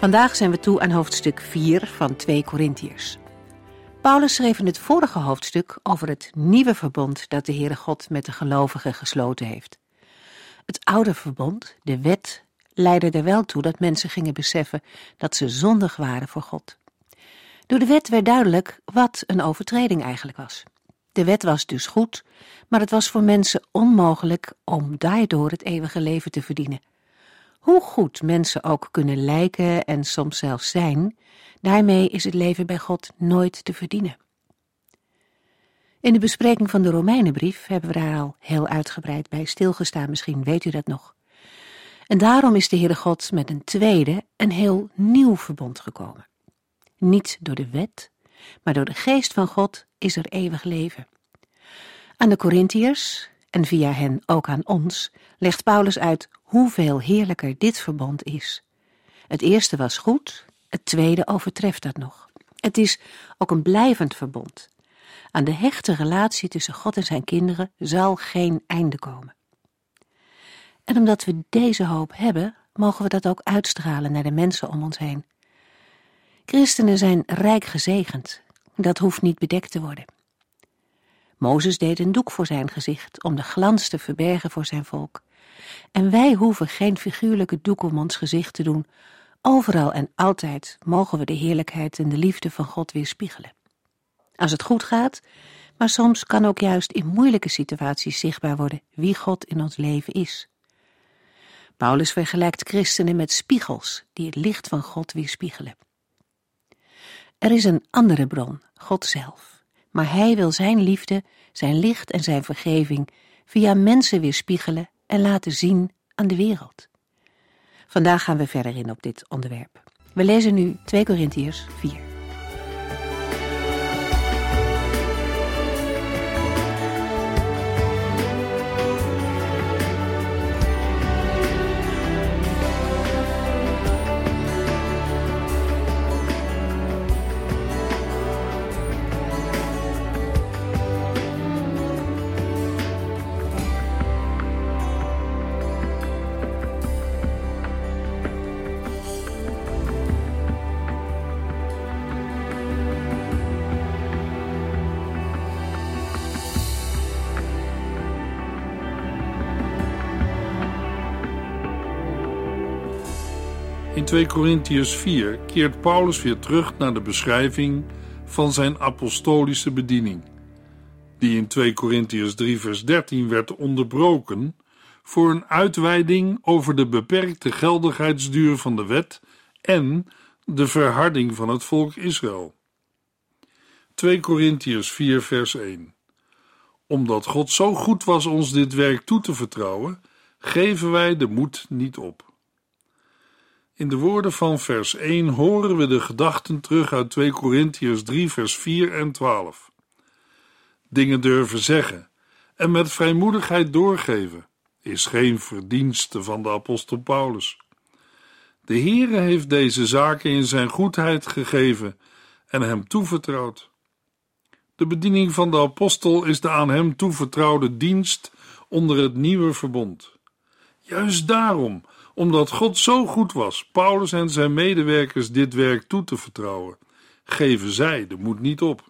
Vandaag zijn we toe aan hoofdstuk 4 van 2 Korintiërs. Paulus schreef in het vorige hoofdstuk over het nieuwe verbond dat de Heere God met de gelovigen gesloten heeft. Het oude verbond, de wet, leidde er wel toe dat mensen gingen beseffen dat ze zondig waren voor God. Door de wet werd duidelijk wat een overtreding eigenlijk was. De wet was dus goed, maar het was voor mensen onmogelijk om daardoor het eeuwige leven te verdienen. Hoe goed mensen ook kunnen lijken en soms zelfs zijn, daarmee is het leven bij God nooit te verdienen. In de bespreking van de Romeinenbrief hebben we daar al heel uitgebreid bij stilgestaan, misschien weet u dat nog. En daarom is de Heere God met een tweede, een heel nieuw verbond gekomen. Niet door de wet, maar door de geest van God is er eeuwig leven. Aan de Corinthiërs, en via hen ook aan ons, legt Paulus uit hoeveel heerlijker dit verbond is. Het eerste was goed, het tweede overtreft dat nog. Het is ook een blijvend verbond. Aan de hechte relatie tussen God en zijn kinderen zal geen einde komen. En omdat we deze hoop hebben, mogen we dat ook uitstralen naar de mensen om ons heen. Christenen zijn rijk gezegend. Dat hoeft niet bedekt te worden. Mozes deed een doek voor zijn gezicht om de glans te verbergen voor zijn volk. En wij hoeven geen figuurlijke doek om ons gezicht te doen. Overal en altijd mogen we de heerlijkheid en de liefde van God weerspiegelen. Als het goed gaat, maar soms kan ook juist in moeilijke situaties zichtbaar worden wie God in ons leven is. Paulus vergelijkt christenen met spiegels die het licht van God weerspiegelen. Er is een andere bron, God zelf, maar Hij wil Zijn liefde, Zijn licht en Zijn vergeving via mensen weerspiegelen en laten zien aan de wereld. Vandaag gaan we verder in op dit onderwerp. We lezen nu 2 Korintiërs 4. 2 Korintiërs 4 keert Paulus weer terug naar de beschrijving van zijn apostolische bediening, die in 2 Korintiërs 3 vers 13 werd onderbroken voor een uitweiding over de beperkte geldigheidsduur van de wet en de verharding van het volk Israël. 2 Korintiërs 4 vers 1 Omdat God zo goed was ons dit werk toe te vertrouwen, geven wij de moed niet op. In de woorden van vers 1 horen we de gedachten terug uit 2 Korintiërs 3, vers 4 en 12. Dingen durven zeggen en met vrijmoedigheid doorgeven is geen verdienste van de apostel Paulus. De Heere heeft deze zaken in zijn goedheid gegeven en hem toevertrouwd. De bediening van de apostel is de aan hem toevertrouwde dienst onder het nieuwe verbond. Juist daarom omdat God zo goed was Paulus en zijn medewerkers dit werk toe te vertrouwen, geven zij de moed niet op.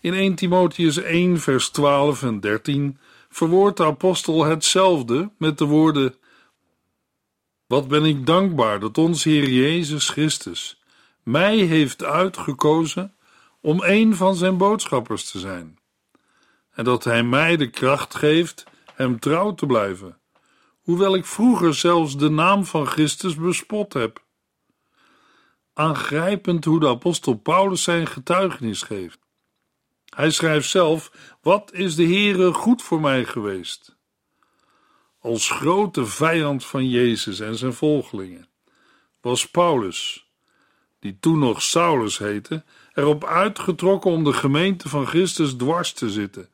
In 1 Timotheus 1, vers 12 en 13 verwoordt de apostel hetzelfde met de woorden: Wat ben ik dankbaar dat ons Heer Jezus Christus mij heeft uitgekozen om een van zijn boodschappers te zijn, en dat Hij mij de kracht geeft hem trouw te blijven hoewel ik vroeger zelfs de naam van Christus bespot heb. Aangrijpend hoe de apostel Paulus zijn getuigenis geeft. Hij schrijft zelf: Wat is de Heere goed voor mij geweest? Als grote vijand van Jezus en zijn volgelingen was Paulus, die toen nog Saulus heette, erop uitgetrokken om de gemeente van Christus dwars te zitten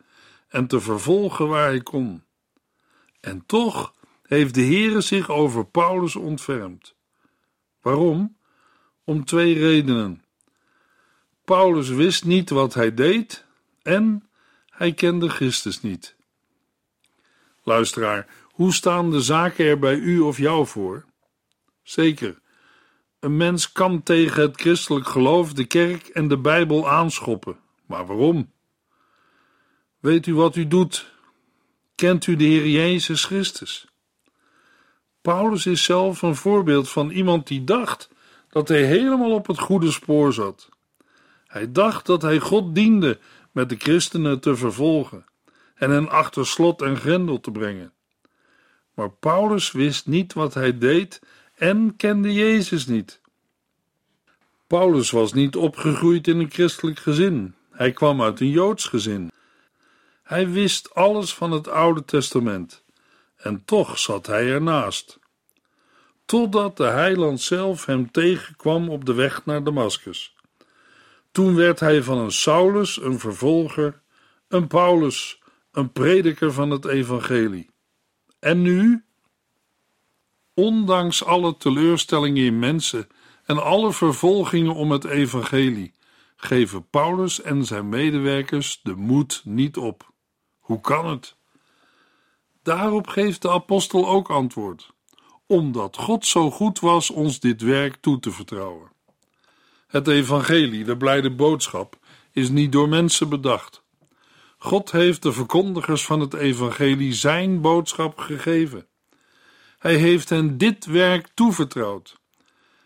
en te vervolgen waar hij kon. En toch heeft de Heere zich over Paulus ontfermd. Waarom? Om twee redenen. Paulus wist niet wat hij deed en hij kende Christus niet. Luisteraar, hoe staan de zaken er bij u of jou voor? Zeker, een mens kan tegen het christelijk geloof, de kerk en de Bijbel aanschoppen. Maar waarom? Weet u wat u doet? Kent u de Heer Jezus Christus? Paulus is zelf een voorbeeld van iemand die dacht dat hij helemaal op het goede spoor zat. Hij dacht dat hij God diende met de christenen te vervolgen en hen achter slot en grendel te brengen. Maar Paulus wist niet wat hij deed en kende Jezus niet. Paulus was niet opgegroeid in een christelijk gezin. Hij kwam uit een joods gezin. Hij wist alles van het Oude Testament en toch zat hij ernaast. Totdat de heiland zelf hem tegenkwam op de weg naar Damascus. Toen werd hij van een Saulus een vervolger, een Paulus, een prediker van het evangelie. En nu? Ondanks alle teleurstellingen in mensen en alle vervolgingen om het evangelie, geven Paulus en zijn medewerkers de moed niet op. Hoe kan het? Daarop geeft de apostel ook antwoord: omdat God zo goed was ons dit werk toe te vertrouwen. Het evangelie, de blijde boodschap, is niet door mensen bedacht. God heeft de verkondigers van het evangelie zijn boodschap gegeven. Hij heeft hen dit werk toevertrouwd.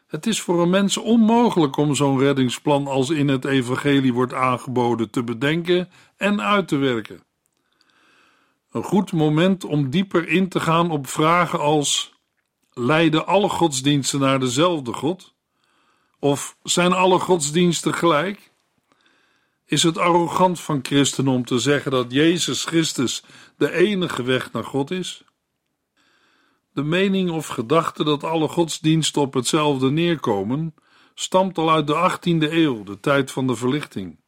Het is voor een mens onmogelijk om zo'n reddingsplan als in het evangelie wordt aangeboden te bedenken en uit te werken. Een goed moment om dieper in te gaan op vragen als: leiden alle godsdiensten naar dezelfde God? Of zijn alle godsdiensten gelijk? Is het arrogant van christenen om te zeggen dat Jezus Christus de enige weg naar God is? De mening of gedachte dat alle godsdiensten op hetzelfde neerkomen, stamt al uit de 18e eeuw, de tijd van de verlichting.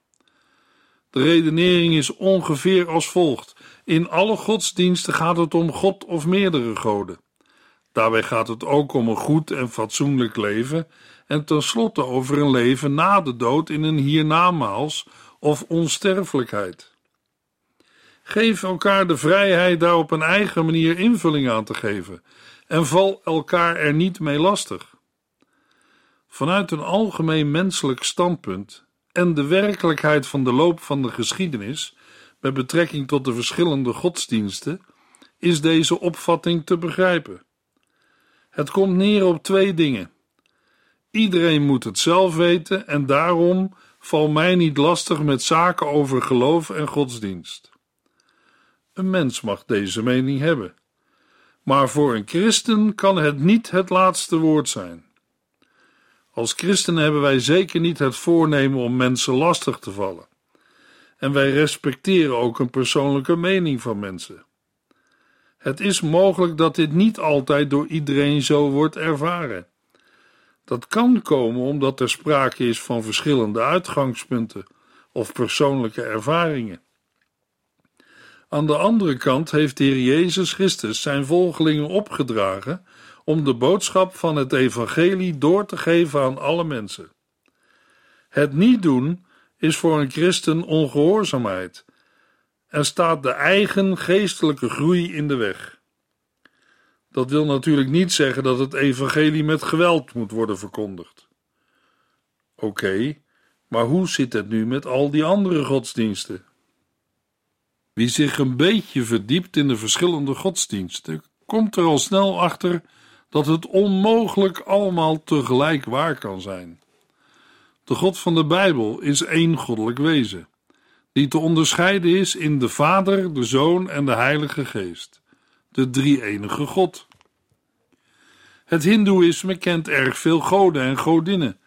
De redenering is ongeveer als volgt: in alle godsdiensten gaat het om God of meerdere goden. Daarbij gaat het ook om een goed en fatsoenlijk leven en tenslotte over een leven na de dood in een hiernamaals of onsterfelijkheid. Geef elkaar de vrijheid daar op een eigen manier invulling aan te geven en val elkaar er niet mee lastig. Vanuit een algemeen menselijk standpunt en de werkelijkheid van de loop van de geschiedenis met betrekking tot de verschillende godsdiensten is deze opvatting te begrijpen. Het komt neer op twee dingen. Iedereen moet het zelf weten en daarom val mij niet lastig met zaken over geloof en godsdienst. Een mens mag deze mening hebben, maar voor een christen kan het niet het laatste woord zijn. Als christenen hebben wij zeker niet het voornemen om mensen lastig te vallen. En wij respecteren ook een persoonlijke mening van mensen. Het is mogelijk dat dit niet altijd door iedereen zo wordt ervaren. Dat kan komen omdat er sprake is van verschillende uitgangspunten of persoonlijke ervaringen. Aan de andere kant heeft de Heer Jezus Christus zijn volgelingen opgedragen om de boodschap van het evangelie door te geven aan alle mensen. Het niet doen is voor een christen ongehoorzaamheid en staat de eigen geestelijke groei in de weg. Dat wil natuurlijk niet zeggen dat het evangelie met geweld moet worden verkondigd. Oké, maar hoe zit het nu met al die andere godsdiensten? Wie zich een beetje verdiept in de verschillende godsdiensten, komt er al snel achter dat het onmogelijk allemaal tegelijk waar kan zijn. De God van de Bijbel is één goddelijk wezen, die te onderscheiden is in de Vader, de Zoon en de Heilige Geest, de drie-enige God. Het Hindoeïsme kent erg veel goden en godinnen.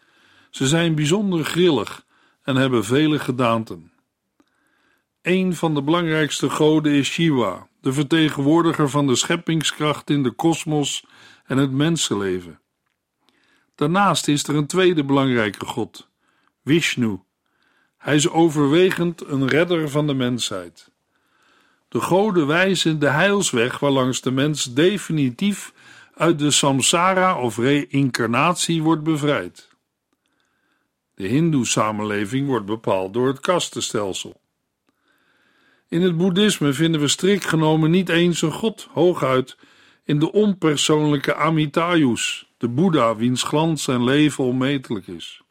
Ze zijn bijzonder grillig en hebben vele gedaanten. Een van de belangrijkste goden is Shiva, de vertegenwoordiger van de scheppingskracht in de kosmos en het mensenleven. Daarnaast is er een tweede belangrijke God, Vishnu. Hij is overwegend een redder van de mensheid. De goden wijzen de heilsweg waarlangs de mens definitief uit de samsara of reïncarnatie wordt bevrijd. De Hindoe-samenleving wordt bepaald door het kastenstelsel. In het boeddhisme vinden we strikt genomen niet eens een god, hooguit in de onpersoonlijke Amitayus, de Boeddha wiens glans en leven onmetelijk is.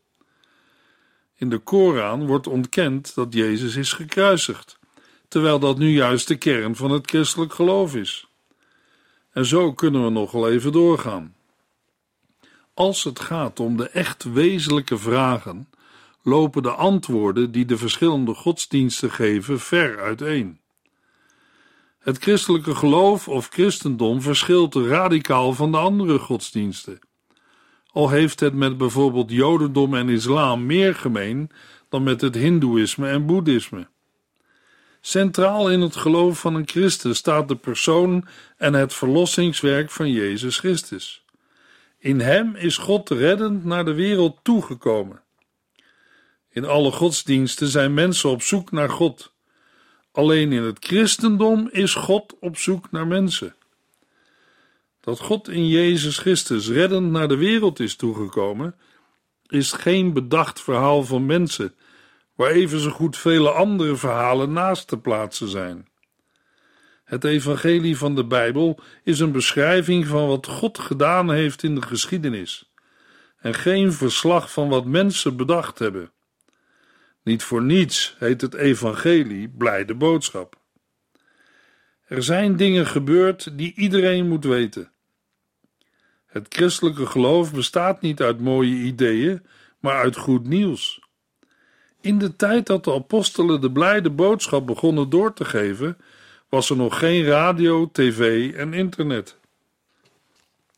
In de Koran wordt ontkend dat Jezus is gekruisigd, terwijl dat nu juist de kern van het christelijk geloof is. En zo kunnen we nog wel even doorgaan. Als het gaat om de echt wezenlijke vragen, lopen de antwoorden die de verschillende godsdiensten geven ver uiteen. Het christelijke geloof of christendom verschilt radicaal van de andere godsdiensten. Al heeft het met bijvoorbeeld Jodendom en Islam meer gemeen dan met het Hindoeïsme en Boeddhisme. Centraal in het geloof van een christen staat de persoon en het verlossingswerk van Jezus Christus. In hem is God reddend naar de wereld toegekomen. In alle godsdiensten zijn mensen op zoek naar God. Alleen in het christendom is God op zoek naar mensen. Dat God in Jezus Christus reddend naar de wereld is toegekomen, is geen bedacht verhaal van mensen, waar even zo goed vele andere verhalen naast te plaatsen zijn. Het evangelie van de Bijbel is een beschrijving van wat God gedaan heeft in de geschiedenis, en geen verslag van wat mensen bedacht hebben. Niet voor niets heet het evangelie blijde boodschap. Er zijn dingen gebeurd die iedereen moet weten. Het christelijke geloof bestaat niet uit mooie ideeën, maar uit goed nieuws. In de tijd dat de apostelen de blijde boodschap begonnen door te geven, was er nog geen radio, tv en internet.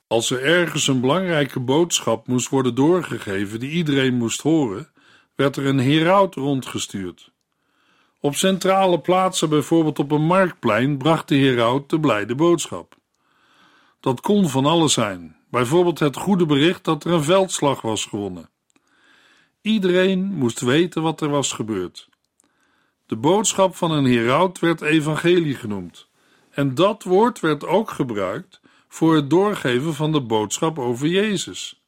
Als er ergens een belangrijke boodschap moest worden doorgegeven die iedereen moest horen, werd er een heraut rondgestuurd. Op centrale plaatsen, bijvoorbeeld op een marktplein, bracht de heraut de blijde boodschap. Dat kon van alles zijn, bijvoorbeeld het goede bericht dat er een veldslag was gewonnen. Iedereen moest weten wat er was gebeurd. De boodschap van een heraut werd evangelie genoemd, en dat woord werd ook gebruikt voor het doorgeven van de boodschap over Jezus.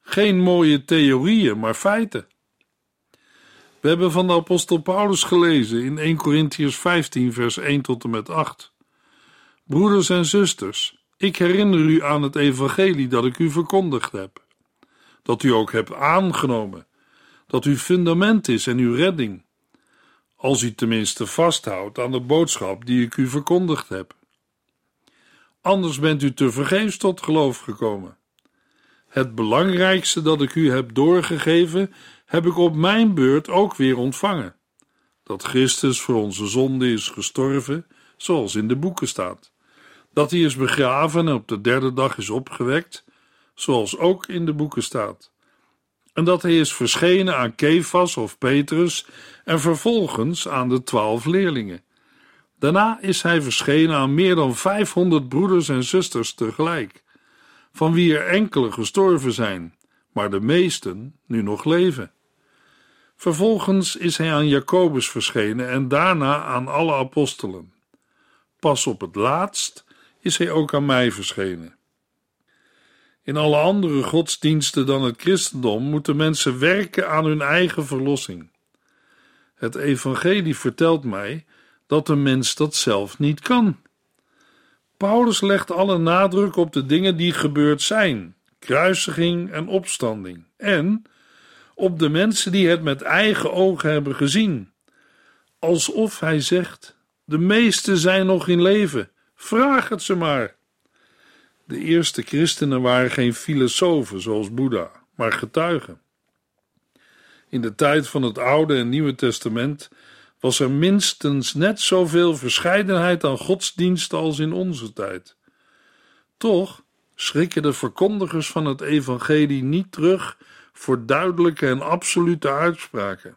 Geen mooie theorieën, maar feiten. We hebben van de apostel Paulus gelezen in 1 Corinthians 15, vers 1 tot en met 8. Broeders en zusters, ik herinner u aan het evangelie dat ik u verkondigd heb, dat u ook hebt aangenomen, dat uw fundament is en uw redding, als u tenminste vasthoudt aan de boodschap die ik u verkondigd heb. Anders bent u te vergeefs tot geloof gekomen. Het belangrijkste dat ik u heb doorgegeven heb ik op mijn beurt ook weer ontvangen: dat Christus voor onze zonde is gestorven, zoals in de boeken staat, dat hij is begraven en op de derde dag is opgewekt, zoals ook in de boeken staat, en dat hij is verschenen aan Kefas of Petrus en vervolgens aan de twaalf leerlingen. Daarna is hij verschenen aan meer dan vijfhonderd broeders en zusters tegelijk, van wie er enkele gestorven zijn, maar de meesten nu nog leven. Vervolgens is hij aan Jacobus verschenen en daarna aan alle apostelen. Pas op het laatst is hij ook aan mij verschenen. In alle andere godsdiensten dan het christendom moeten mensen werken aan hun eigen verlossing. Het evangelie vertelt mij dat een mens dat zelf niet kan. Paulus legt alle nadruk op de dingen die gebeurd zijn: kruisiging en opstanding, en op de mensen die het met eigen ogen hebben gezien. Alsof hij zegt: De meesten zijn nog in leven, vraag het ze maar. De eerste christenen waren geen filosofen zoals Boeddha, maar getuigen. In de tijd van het Oude en Nieuwe Testament was er minstens net zoveel verscheidenheid aan godsdiensten als in onze tijd. Toch schrikken de verkondigers van het evangelie niet terug voor duidelijke en absolute uitspraken.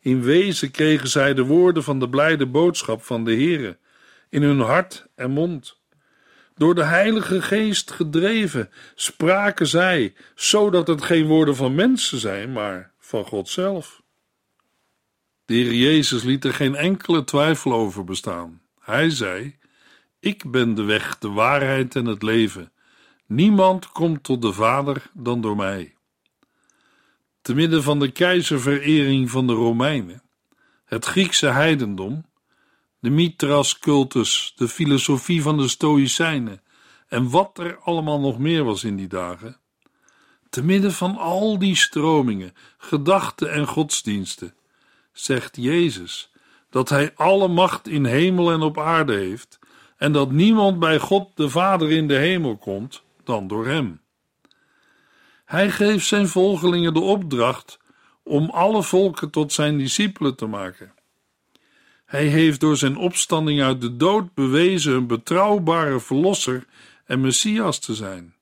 In wezen kregen zij de woorden van de blijde boodschap van de Heere in hun hart en mond. Door de Heilige Geest gedreven spraken zij, zodat het geen woorden van mensen zijn, maar van God zelf. De Heer Jezus liet er geen enkele twijfel over bestaan. Hij zei: Ik ben de weg, de waarheid en het leven. Niemand komt tot de Vader dan door mij. Te midden van de keizerverering van de Romeinen, het Griekse heidendom, de Mithras-cultus, de filosofie van de Stoïcijnen en wat er allemaal nog meer was in die dagen. Te midden van al die stromingen, gedachten en godsdiensten, zegt Jezus dat Hij alle macht in hemel en op aarde heeft en dat niemand bij God de Vader in de hemel komt dan door Hem. Hij geeft zijn volgelingen de opdracht om alle volken tot zijn discipelen te maken. Hij heeft door zijn opstanding uit de dood bewezen een betrouwbare verlosser en messias te zijn.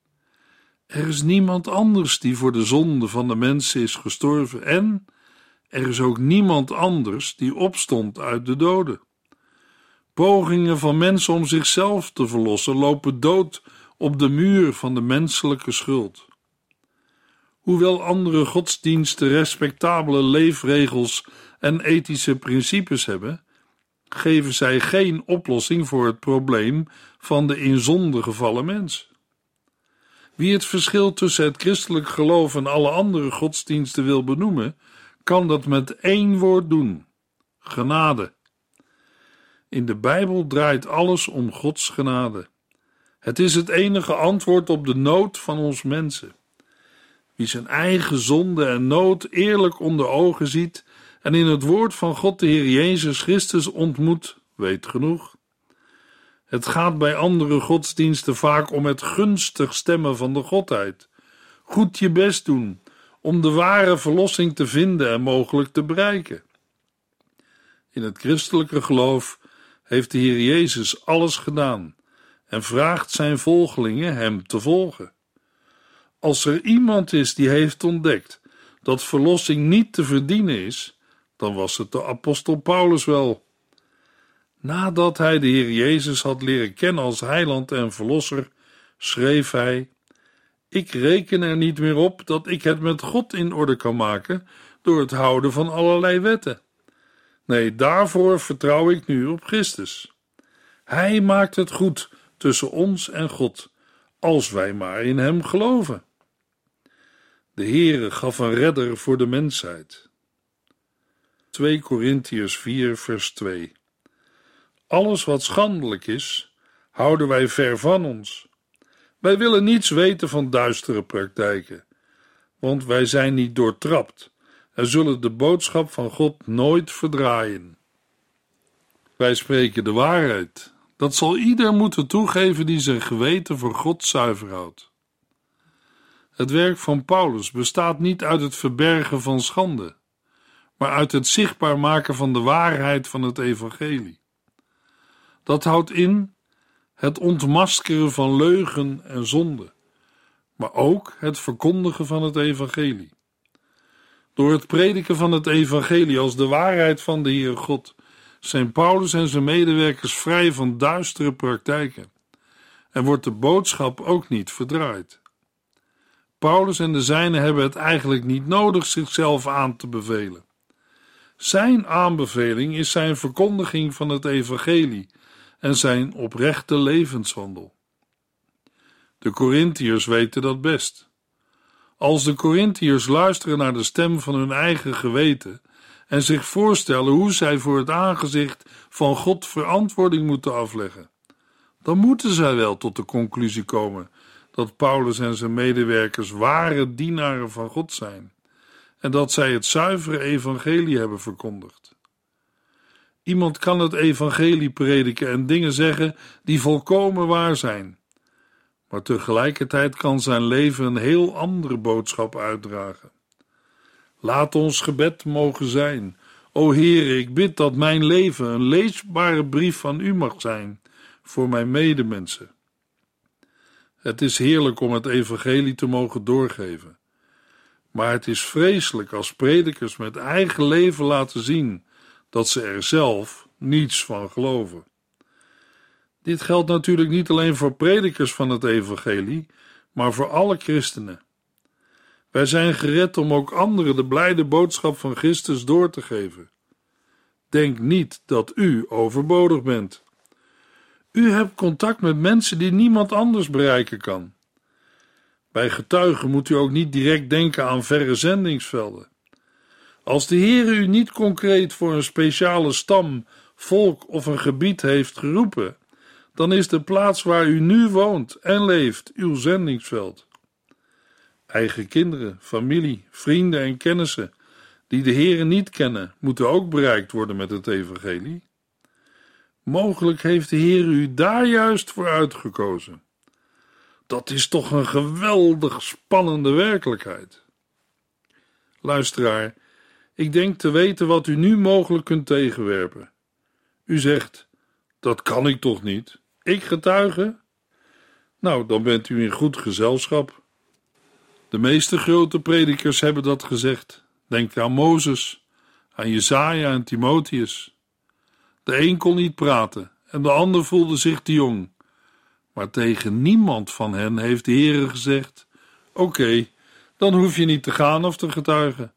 Er is niemand anders die voor de zonde van de mensen is gestorven en er is ook niemand anders die opstond uit de doden. Pogingen van mensen om zichzelf te verlossen lopen dood op de muur van de menselijke schuld. Hoewel andere godsdiensten respectabele leefregels en ethische principes hebben, geven zij geen oplossing voor het probleem van de in zonde gevallen mens. Wie het verschil tussen het christelijk geloof en alle andere godsdiensten wil benoemen, kan dat met één woord doen: genade. In de Bijbel draait alles om Gods genade. Het is het enige antwoord op de nood van ons mensen. Wie zijn eigen zonde en nood eerlijk onder ogen ziet en in het woord van God de Heer Jezus Christus ontmoet, weet genoeg. Het gaat bij andere godsdiensten vaak om het gunstig stemmen van de Godheid. Goed je best doen om de ware verlossing te vinden en mogelijk te bereiken. In het christelijke geloof heeft de Heer Jezus alles gedaan en vraagt zijn volgelingen hem te volgen. Als er iemand is die heeft ontdekt dat verlossing niet te verdienen is, dan was het de apostel Paulus wel. Nadat hij de Heer Jezus had leren kennen als heiland en verlosser, schreef hij: Ik reken er niet meer op dat ik het met God in orde kan maken door het houden van allerlei wetten. Nee, daarvoor vertrouw ik nu op Christus. Hij maakt het goed tussen ons en God, als wij maar in Hem geloven. De Heere gaf een redder voor de mensheid. 2 Korintiërs 4 vers 2 Alles wat schandelijk is, houden wij ver van ons. Wij willen niets weten van duistere praktijken, want wij zijn niet doortrapt en zullen de boodschap van God nooit verdraaien. Wij spreken de waarheid. Dat zal ieder moeten toegeven die zijn geweten voor God zuiver houdt. Het werk van Paulus bestaat niet uit het verbergen van schande, maar uit het zichtbaar maken van de waarheid van het evangelie. Dat houdt in het ontmaskeren van leugen en zonde, maar ook het verkondigen van het evangelie. Door het prediken van het evangelie als de waarheid van de Heer God zijn Paulus en zijn medewerkers vrij van duistere praktijken en wordt de boodschap ook niet verdraaid. Paulus en de zijnen hebben het eigenlijk niet nodig zichzelf aan te bevelen. Zijn aanbeveling is zijn verkondiging van het evangelie en zijn oprechte levenswandel. De Corinthiërs weten dat best. Als de Corinthiërs luisteren naar de stem van hun eigen geweten en zich voorstellen hoe zij voor het aangezicht van God verantwoording moeten afleggen, dan moeten zij wel tot de conclusie komen dat Paulus en zijn medewerkers ware dienaren van God zijn en dat zij het zuivere evangelie hebben verkondigd. Iemand kan het evangelie prediken en dingen zeggen die volkomen waar zijn, maar tegelijkertijd kan zijn leven een heel andere boodschap uitdragen. Laat ons gebed mogen zijn. O Heer, ik bid dat mijn leven een leesbare brief van U mag zijn voor mijn medemensen. Het is heerlijk om het evangelie te mogen doorgeven. Maar het is vreselijk als predikers met eigen leven laten zien dat ze er zelf niets van geloven. Dit geldt natuurlijk niet alleen voor predikers van het evangelie, maar voor alle christenen. Wij zijn gered om ook anderen de blijde boodschap van Christus door te geven. Denk niet dat u overbodig bent. U hebt contact met mensen die niemand anders bereiken kan. Bij getuigen moet u ook niet direct denken aan verre zendingsvelden. Als de Heer u niet concreet voor een speciale stam, volk of een gebied heeft geroepen, dan is de plaats waar u nu woont en leeft uw zendingsveld. Eigen kinderen, familie, vrienden en kennissen die de Heere niet kennen, moeten ook bereikt worden met het evangelie. Mogelijk heeft de Heer u daar juist voor uitgekozen. Dat is toch een geweldig spannende werkelijkheid. Luisteraar, ik denk te weten wat u nu mogelijk kunt tegenwerpen. U zegt: Dat kan ik toch niet? Ik getuige? Nou, dan bent u in goed gezelschap. De meeste grote predikers hebben dat gezegd. Denk aan Mozes, aan Jesaja en Timotheus. De een kon niet praten en de ander voelde zich te jong. Maar tegen niemand van hen heeft de Heere gezegd: Oké, dan hoef je niet te gaan of te getuigen.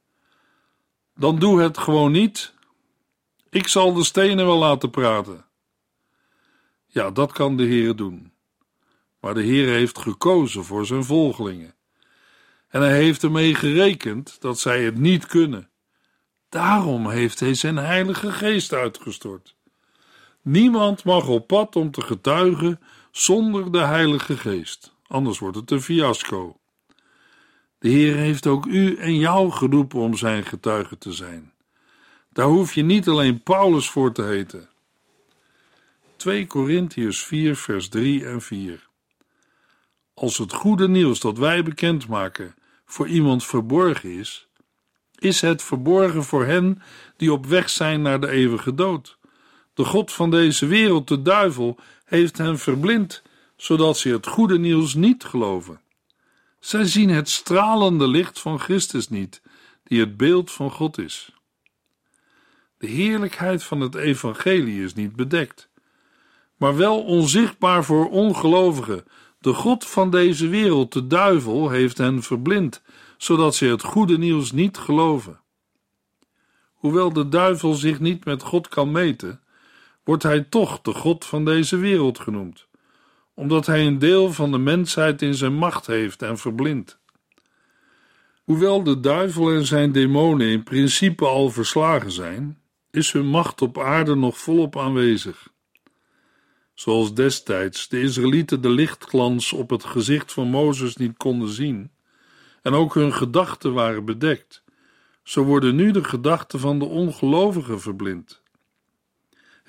Dan doe het gewoon niet. Ik zal de stenen wel laten praten. Ja, dat kan de Heer doen. Maar de Heer heeft gekozen voor zijn volgelingen. En hij heeft ermee gerekend dat zij het niet kunnen. Daarom heeft hij zijn Heilige Geest uitgestort. Niemand mag op pad om te getuigen zonder de Heilige Geest, anders wordt het een fiasco. De Heer heeft ook u en jou geroepen om zijn getuige te zijn. Daar hoef je niet alleen Paulus voor te heten. 2 Korintiërs 4, vers 3 en 4. Als het goede nieuws dat wij bekendmaken voor iemand verborgen is, is het verborgen voor hen die op weg zijn naar de eeuwige dood. De God van deze wereld, de duivel, heeft hen verblind, zodat ze het goede nieuws niet geloven. Zij zien het stralende licht van Christus niet, die het beeld van God is. De heerlijkheid van het evangelie is niet bedekt, maar wel onzichtbaar voor ongelovigen. De God van deze wereld, de duivel, heeft hen verblind, zodat ze het goede nieuws niet geloven. Hoewel de duivel zich niet met God kan meten, wordt hij toch de God van deze wereld genoemd, omdat hij een deel van de mensheid in zijn macht heeft en verblindt. Hoewel de duivel en zijn demonen in principe al verslagen zijn, is hun macht op aarde nog volop aanwezig. Zoals destijds de Israëlieten de lichtglans op het gezicht van Mozes niet konden zien, en ook hun gedachten waren bedekt, zo worden nu de gedachten van de ongelovigen verblind.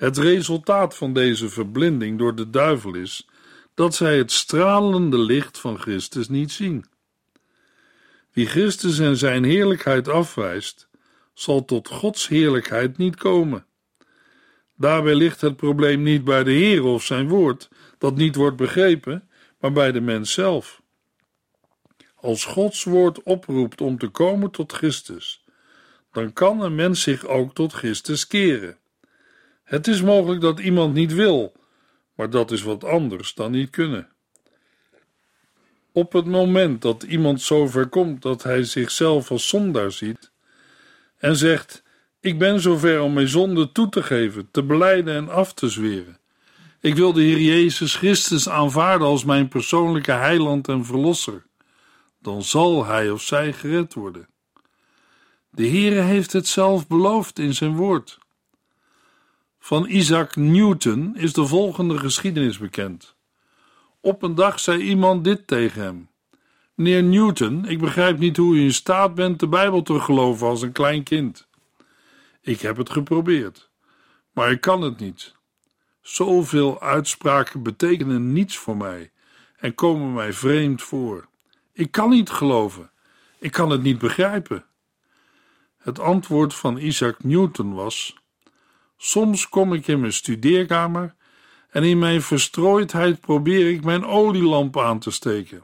Het resultaat van deze verblinding door de duivel is dat zij het stralende licht van Christus niet zien. Wie Christus en zijn heerlijkheid afwijst, zal tot Gods heerlijkheid niet komen. Daarbij ligt het probleem niet bij de Heer of zijn woord, dat niet wordt begrepen, maar bij de mens zelf. Als Gods woord oproept om te komen tot Christus, dan kan een mens zich ook tot Christus keren. Het is mogelijk dat iemand niet wil, maar dat is wat anders dan niet kunnen. Op het moment dat iemand zover komt dat hij zichzelf als zondaar ziet en zegt: Ik ben zover om mijn zonde toe te geven, te beleiden en af te zweren. Ik wil de Heer Jezus Christus aanvaarden als mijn persoonlijke heiland en verlosser. Dan zal hij of zij gered worden. De Heere heeft het zelf beloofd in zijn woord. Van Isaac Newton is de volgende geschiedenis bekend. Op een dag zei iemand dit tegen hem: Meneer Newton, ik begrijp niet hoe u in staat bent de Bijbel te geloven als een klein kind. Ik heb het geprobeerd, maar ik kan het niet. Zoveel uitspraken betekenen niets voor mij en komen mij vreemd voor. Ik kan niet geloven. Ik kan het niet begrijpen. Het antwoord van Isaac Newton was: Soms kom ik in mijn studeerkamer en in mijn verstrooidheid probeer ik mijn olielamp aan te steken.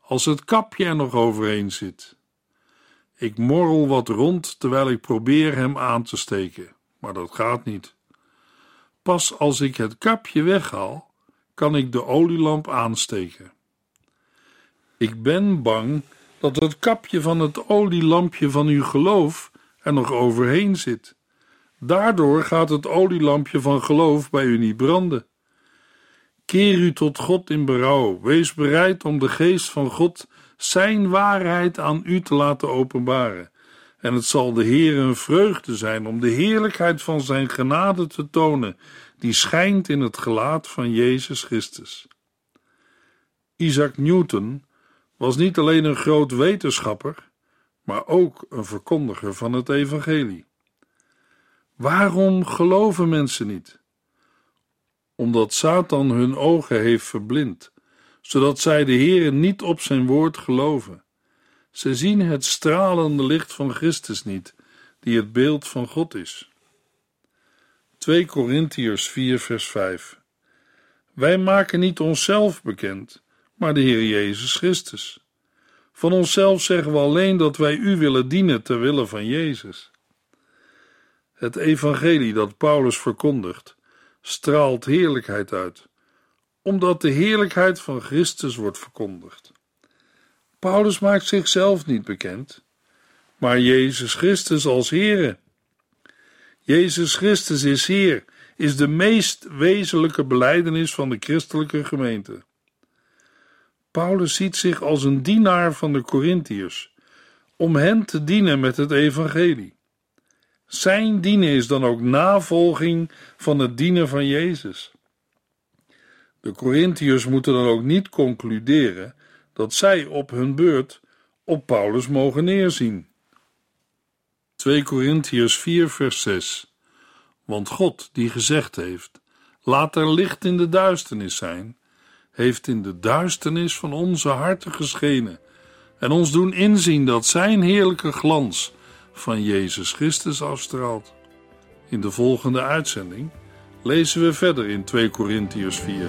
Als het kapje er nog overheen zit. Ik morrel wat rond terwijl ik probeer hem aan te steken, maar dat gaat niet. Pas als ik het kapje weghaal, kan ik de olielamp aansteken. Ik ben bang dat het kapje van het olielampje van uw geloof er nog overheen zit. Daardoor gaat het olielampje van geloof bij u niet branden. Keer u tot God in berouw. Wees bereid om de geest van God zijn waarheid aan u te laten openbaren. En het zal de Heer een vreugde zijn om de heerlijkheid van zijn genade te tonen, die schijnt in het gelaat van Jezus Christus. Isaac Newton was niet alleen een groot wetenschapper, maar ook een verkondiger van het evangelie. Waarom geloven mensen niet? Omdat Satan hun ogen heeft verblind, zodat zij de Heere niet op zijn woord geloven. Ze zien het stralende licht van Christus niet, die het beeld van God is. 2 Korintiërs 4 vers 5 Wij maken niet onszelf bekend, maar de Heer Jezus Christus. Van onszelf zeggen we alleen dat wij u willen dienen ter wille van Jezus. Het evangelie dat Paulus verkondigt, straalt heerlijkheid uit, omdat de heerlijkheid van Christus wordt verkondigd. Paulus maakt zichzelf niet bekend, maar Jezus Christus als Heere. Jezus Christus is Heer, is de meest wezenlijke beleidenis van de christelijke gemeente. Paulus ziet zich als een dienaar van de Corinthiërs, om hen te dienen met het evangelie. Zijn dienen is dan ook navolging van het dienen van Jezus. De Corinthiërs moeten dan ook niet concluderen dat zij op hun beurt op Paulus mogen neerzien. 2 Corinthiërs 4 vers 6 Want God die gezegd heeft, laat er licht in de duisternis zijn, heeft in de duisternis van onze harten geschenen en ons doen inzien dat zijn heerlijke glans van Jezus Christus afstraalt. In de volgende uitzending lezen we verder in 2 Korintiërs 4.